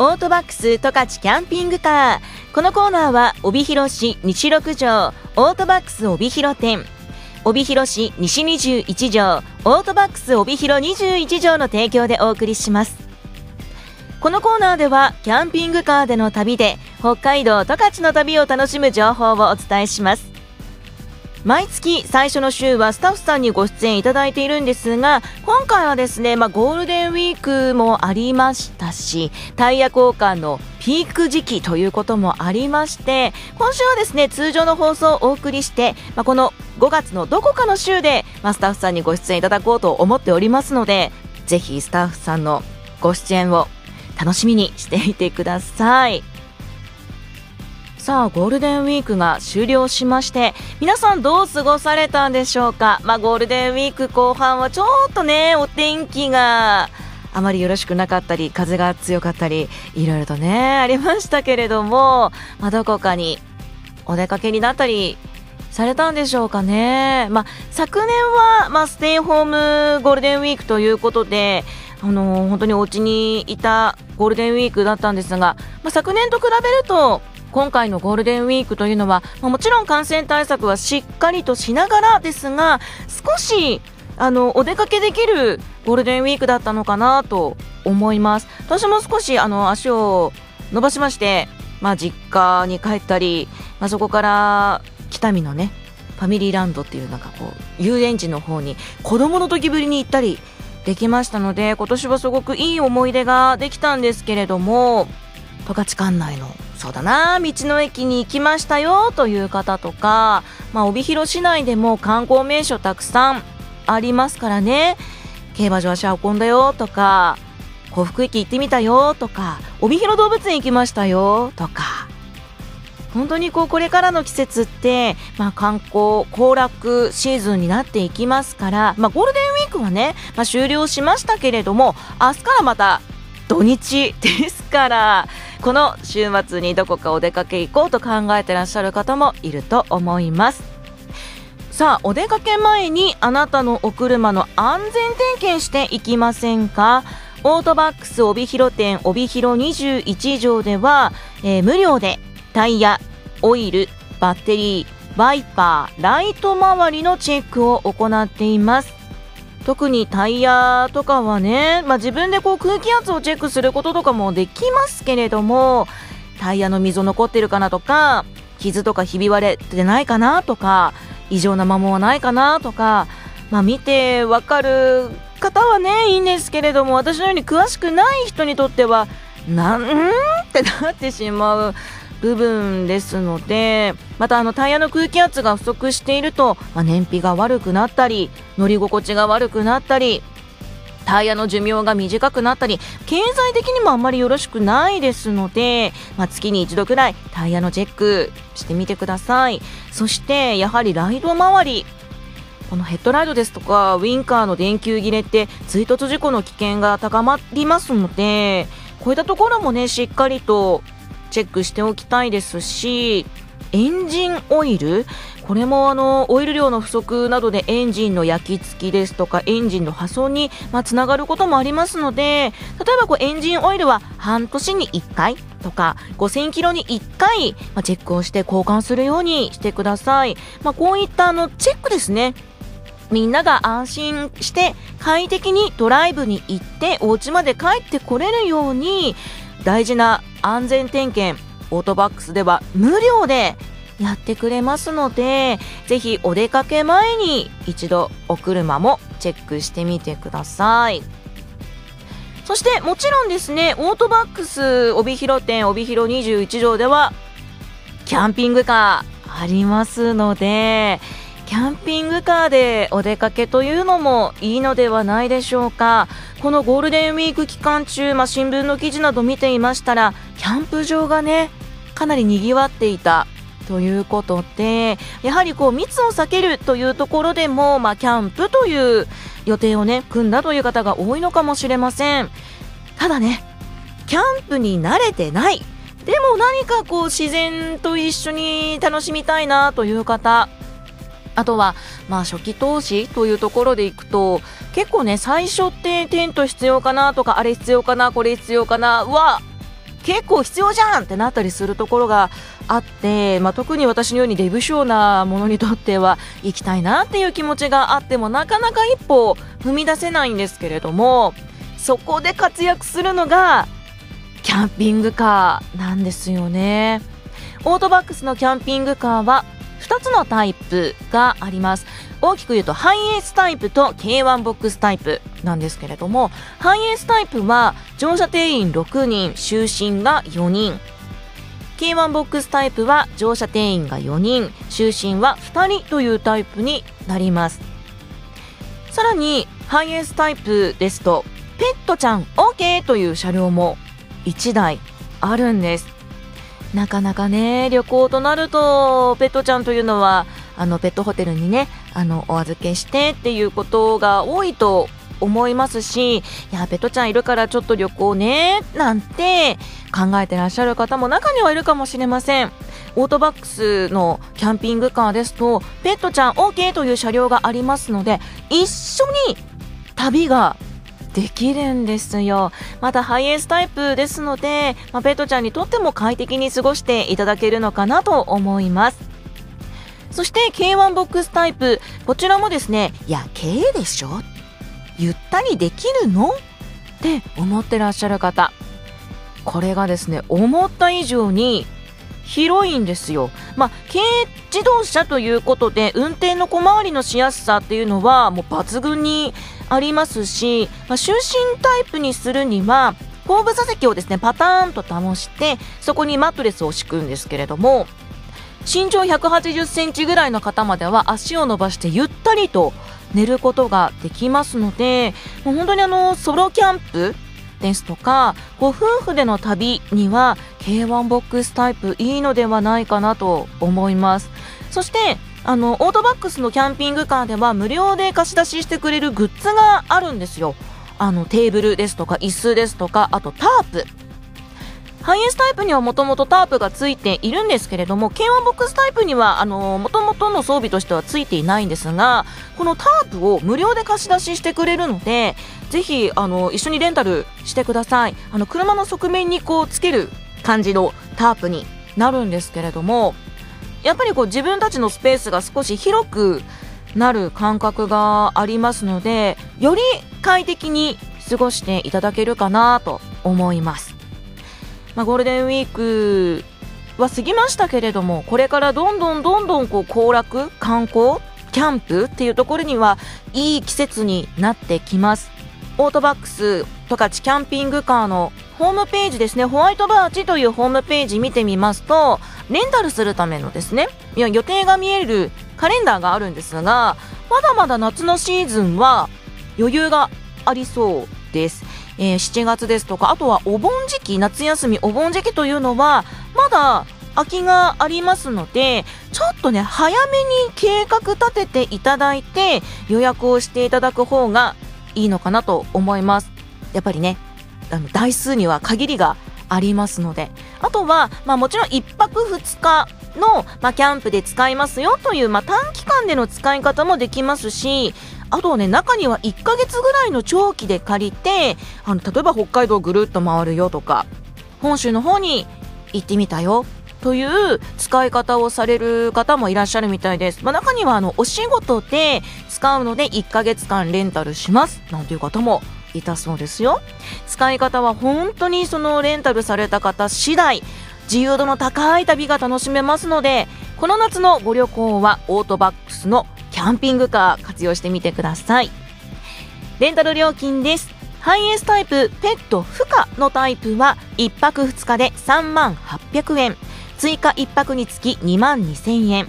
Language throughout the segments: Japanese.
オートバックス十勝キャンピングカー。このコーナーは帯広市西六条オートバックス帯広店。帯広市西21条オートバックス帯広21条の提供でお送りします。このコーナーではキャンピングカーでの旅で北海道十勝の旅を楽しむ情報をお伝えします。毎月最初の週はスタッフさんにご出演いただいているんですが今回はですね、まあ、ゴールデンウィークもありましたしタイヤ交換のピーク時期ということもありまして今週はですね通常の放送をお送りして、まあ、この5月のどこかの週で、まあ、スタッフさんにご出演いただこうと思っておりますのでぜひスタッフさんのご出演を楽しみにしていてください。さあゴールデンウィークが終了しまして皆さんどう過ごされたんでしょうか？まあゴールデンウィーク後半はちょっとねお天気があまりよろしくなかったり風が強かったりいろいろとねありましたけれども、まあ、どこかにお出かけになったりされたんでしょうかね、まあ、昨年は、まあ、ステイホームゴールデンウィークということであのー、本当にお家にいたゴールデンウィークだったんですが、まあ、昨年と比べると今回のゴールデンウィークというのは、もちろん感染対策はしっかりとしながらですが少しあのお出かけできるゴールデンウィークだったのかなと思います。私も少しあの足を伸ばしまして、まあ、実家に帰ったり、まあ、そこから北見のねファミリーランドっていうなんかこう遊園地の方に子供の時ぶりに行ったりできましたので今年はすごくいい思い出ができたんですけれども十勝管内のそうだな道の駅に行きましたよという方とか、まあ、帯広市内でも観光名所たくさんありますからね。競馬場足運んだよとか幸福駅行ってみたよとか帯広動物園行きましたよとか。本当にこうこれからの季節って、まあ、観光行楽シーズンになっていきますから、まあ、ゴールデンウィークはね、まあ、終了しましたけれども明日からまた土日ですからこの週末にどこかお出かけ行こうと考えてらっしゃる方もいると思います。さあお出かけ前にあなたのお車の安全点検していきませんか？オートバックス帯広店帯広21条では、えー、無料でタイヤオイルバッテリーワイパーライト周りのチェックを行っています。特にタイヤとかはね、まあ、自分でこう空気圧をチェックすることとかもできますけれどもタイヤの溝残ってるかなとか傷とかひび割れてないかなとか異常な摩耗はないかなとか、まあ、見てわかる方はねいいんですけれども私のように詳しくない人にとってはなんってなってしまう。部分ですのでまたあのタイヤの空気圧が不足していると、まあ、燃費が悪くなったり乗り心地が悪くなったりタイヤの寿命が短くなったり経済的にもあんまりよろしくないですので、まあ、月に一度くらいタイヤのチェックしてみてください。そしてやはりライド周りこのヘッドライトですとかウインカーの電球切れって追突事故の危険が高まりますのでこういったところもねしっかりとチェックしておきたいですしエンジンオイル？これもあのオイル量の不足などでエンジンの焼き付きですとかエンジンの破損にまあつながることもありますので例えばこうエンジンオイルは半年に1回とか5000キロに1回、まあ、チェックをして交換するようにしてください、まあ、こういったあのチェックですね。みんなが安心して快適にドライブに行ってお家まで帰ってこれるように大事な安全点検オートバックスでは無料でやってくれますのでぜひお出かけ前に一度お車もチェックしてみてください。そしてもちろんですねオートバックス帯広店帯広21条ではキャンピングカーありますのでキャンピングカーでお出かけというのもいいのではないでしょうか。このゴールデンウィーク期間中、まあ、新聞の記事など見ていましたらキャンプ場がねかなりにぎわっていたということでやはりこう密を避けるというところでも、まあ、キャンプという予定をね組んだという方が多いのかもしれません。ただねキャンプに慣れてない。でも何かこう自然と一緒に楽しみたいなという方あとは、まあ、初期投資というところでいくと結構ね最初ってテント必要かなとかあれ必要かなこれ必要かなは結構必要じゃんってなったりするところがあって、まあ、特に私のようにデブ症なものにとっては行きたいなっていう気持ちがあってもなかなか一歩踏み出せないんですけれどもそこで活躍するのがキャンピングカーなんですよね。オートバックスのキャンピングカーは2つのタイプがあります。大きく言うとハイエースタイプと K1 ボックスタイプなんですけれどもハイエースタイプは乗車定員6人就寝が4人。K1 ボックスタイプは乗車定員が4人就寝は2人というタイプになります。さらにハイエースタイプですとペットちゃん OK という車両も1台あるんです。なかなかね、旅行となると、ペットちゃんというのは、あの、ペットホテルにね、あの、お預けしてっていうことが多いと思いますし、いや、ペットちゃんいるからちょっと旅行ね、なんて考えてらっしゃる方も中にはいるかもしれません。オートバックスのキャンピングカーですと、ペットちゃん OK という車両がありますので、一緒に旅ができるんですよ。またハイエースタイプですので、まあ、ペットちゃんにとっても快適に過ごしていただけるのかなと思います。そして K1 ボックスタイプ、こちらもですね、いや、軽でしょ？ゆったりできるの？って思ってらっしゃる方。これがですね、思った以上に広いんですよ。まあ、軽自動車ということで、運転の小回りのしやすさっていうのは、もう抜群にありますし、まあ、就寝タイプにするには、後部座席をですね、パターンと倒して、そこにマットレスを敷くんですけれども、身長180センチぐらいの方までは足を伸ばしてゆったりと寝ることができますので、もう本当にあの、ソロキャンプですとか、ご夫婦での旅には K1 ボックスタイプいいのではないかなと思います。そして、あの、オートバックスのキャンピングカーでは無料で貸し出ししてくれるグッズがあるんですよ。あの、テーブルですとか椅子ですとか、あとタープ。ハイエースタイプにはもともとタープがついているんですけれども、K1 ボックスタイプには、あの、もともとの装備としてはついていないんですが、このタープを無料で貸し出ししてくれるので、ぜひ、あの、一緒にレンタルしてください。あの、車の側面にこう、つける感じのタープになるんですけれども、やっぱりこう自分たちのスペースが少し広くなる感覚がありますのでより快適に過ごしていただけるかなと思います、まあ、ゴールデンウィークは過ぎましたけれどもこれからどんどんどんどんこう行楽観光キャンプっていうところにはいい季節になってきます。オートバックス十勝キャンピングカーのホームページですね。ホワイトバーチというホームページ見てみますとレンタルするためのですね。いや予定が見えるカレンダーがあるんですがまだまだ夏のシーズンは余裕がありそうです、えー、7月ですとかあとはお盆時期夏休みお盆時期というのはまだ空きがありますのでちょっとね早めに計画立てていただいて予約をしていただく方がいいのかなと思います。やっぱりねあの台数には限りがありますので。あとは、まあ、もちろん1泊2日の、まあ、キャンプで使いますよという、まあ、短期間での使い方もできますしあとね中には1ヶ月ぐらいの長期で借りてあの例えば北海道ぐるっと回るよとか本州の方に行ってみたよという使い方をされる方もいらっしゃるみたいです。まあ、中にはあのお仕事で使うので1ヶ月間レンタルします。なんていう方もいたそうですよ。使い方は本当にそのレンタルされた方次第自由度の高い旅が楽しめますのでこの夏のご旅行はオートバックスのキャンピングカー活用してみてください。レンタル料金です。ハイエースタイプペット不可のタイプは1泊2日で3万800円。追加1泊につき2万2000円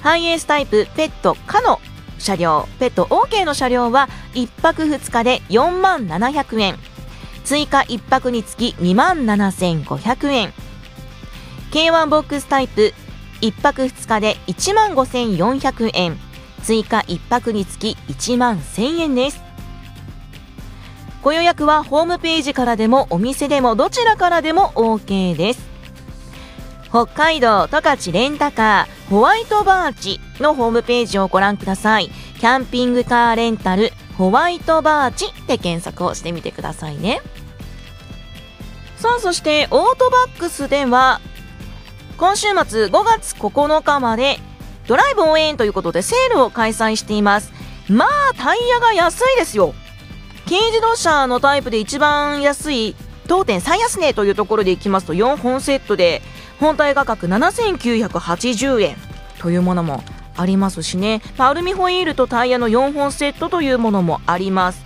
ハイエースタイプペット可の車両、ペット OK の車両は1泊2日で4万700円。追加1泊につき2万7500円。K1 ボックスタイプ1泊2日で1万5400円。追加1泊につき1万1000円です。ご予約はホームページからでもお店でもどちらからでも OK です。北海道十勝レンタカーホワイトバーチのホームページをご覧ください。キャンピングカーレンタルホワイトバーチって検索をしてみてくださいね。さあそしてオートバックスでは今週末5月9日までドライブ応援ということでセールを開催していますまあタイヤが安いですよ軽自動車のタイプで一番安い当店最安値というところでいきますと4本セットで本体価格7980円。というものもありますしね、まあ、アルミホイールとタイヤの4本セットというものもあります。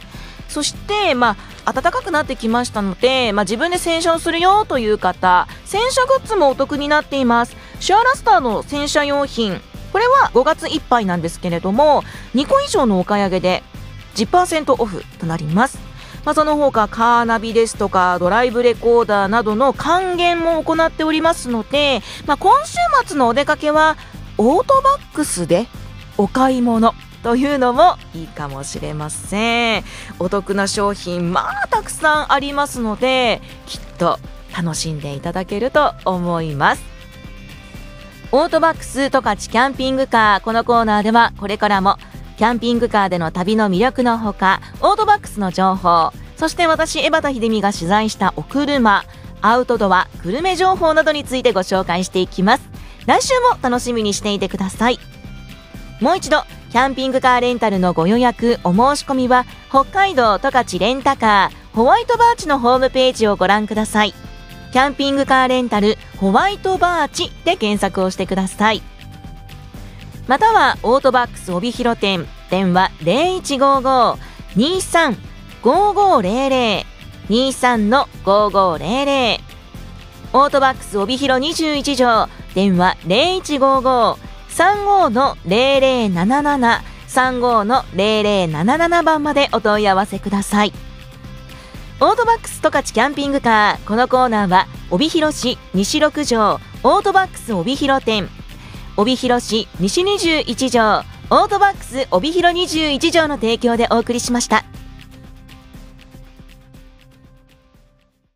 そして、まあ、暖かくなってきましたので、まあ、自分で洗車をするよという方洗車グッズもお得になっています。シュアラスターの洗車用品。これは5月いっぱいなんですけれども2個以上のお買い上げで10%オフとなります。まあ、その他カーナビですとかドライブレコーダーなどの還元も行っておりますので、まあ、今週末のお出かけはオートバックスでお買い物というのもいいかもしれません。お得な商品まあたくさんありますのできっと楽しんでいただけると思います。オートバックス十勝キャンピングカーこのコーナーではこれからもキャンピングカーでの旅の魅力のほか、オートバックスの情報、そして私、江端秀美が取材したお車、アウトドア、グルメ情報などについてご紹介していきます。来週も楽しみにしていてください。もう一度、キャンピングカーレンタルのご予約、お申し込みは、北海道十勝レンタカー、ホワイトバーチのホームページをご覧ください。キャンピングカーレンタル、ホワイトバーチで検索をしてください。またはオートバックス帯広店。電話0155-23-5500 23の5500オートバックス帯広21条。電話0155-35の0077 35の0077番までお問い合わせください。オートバックス十勝キャンピングカー。このコーナーは帯広市西六条。オートバックス帯広店。帯広市西21条オートバックス帯広21条の提供でお送りしました。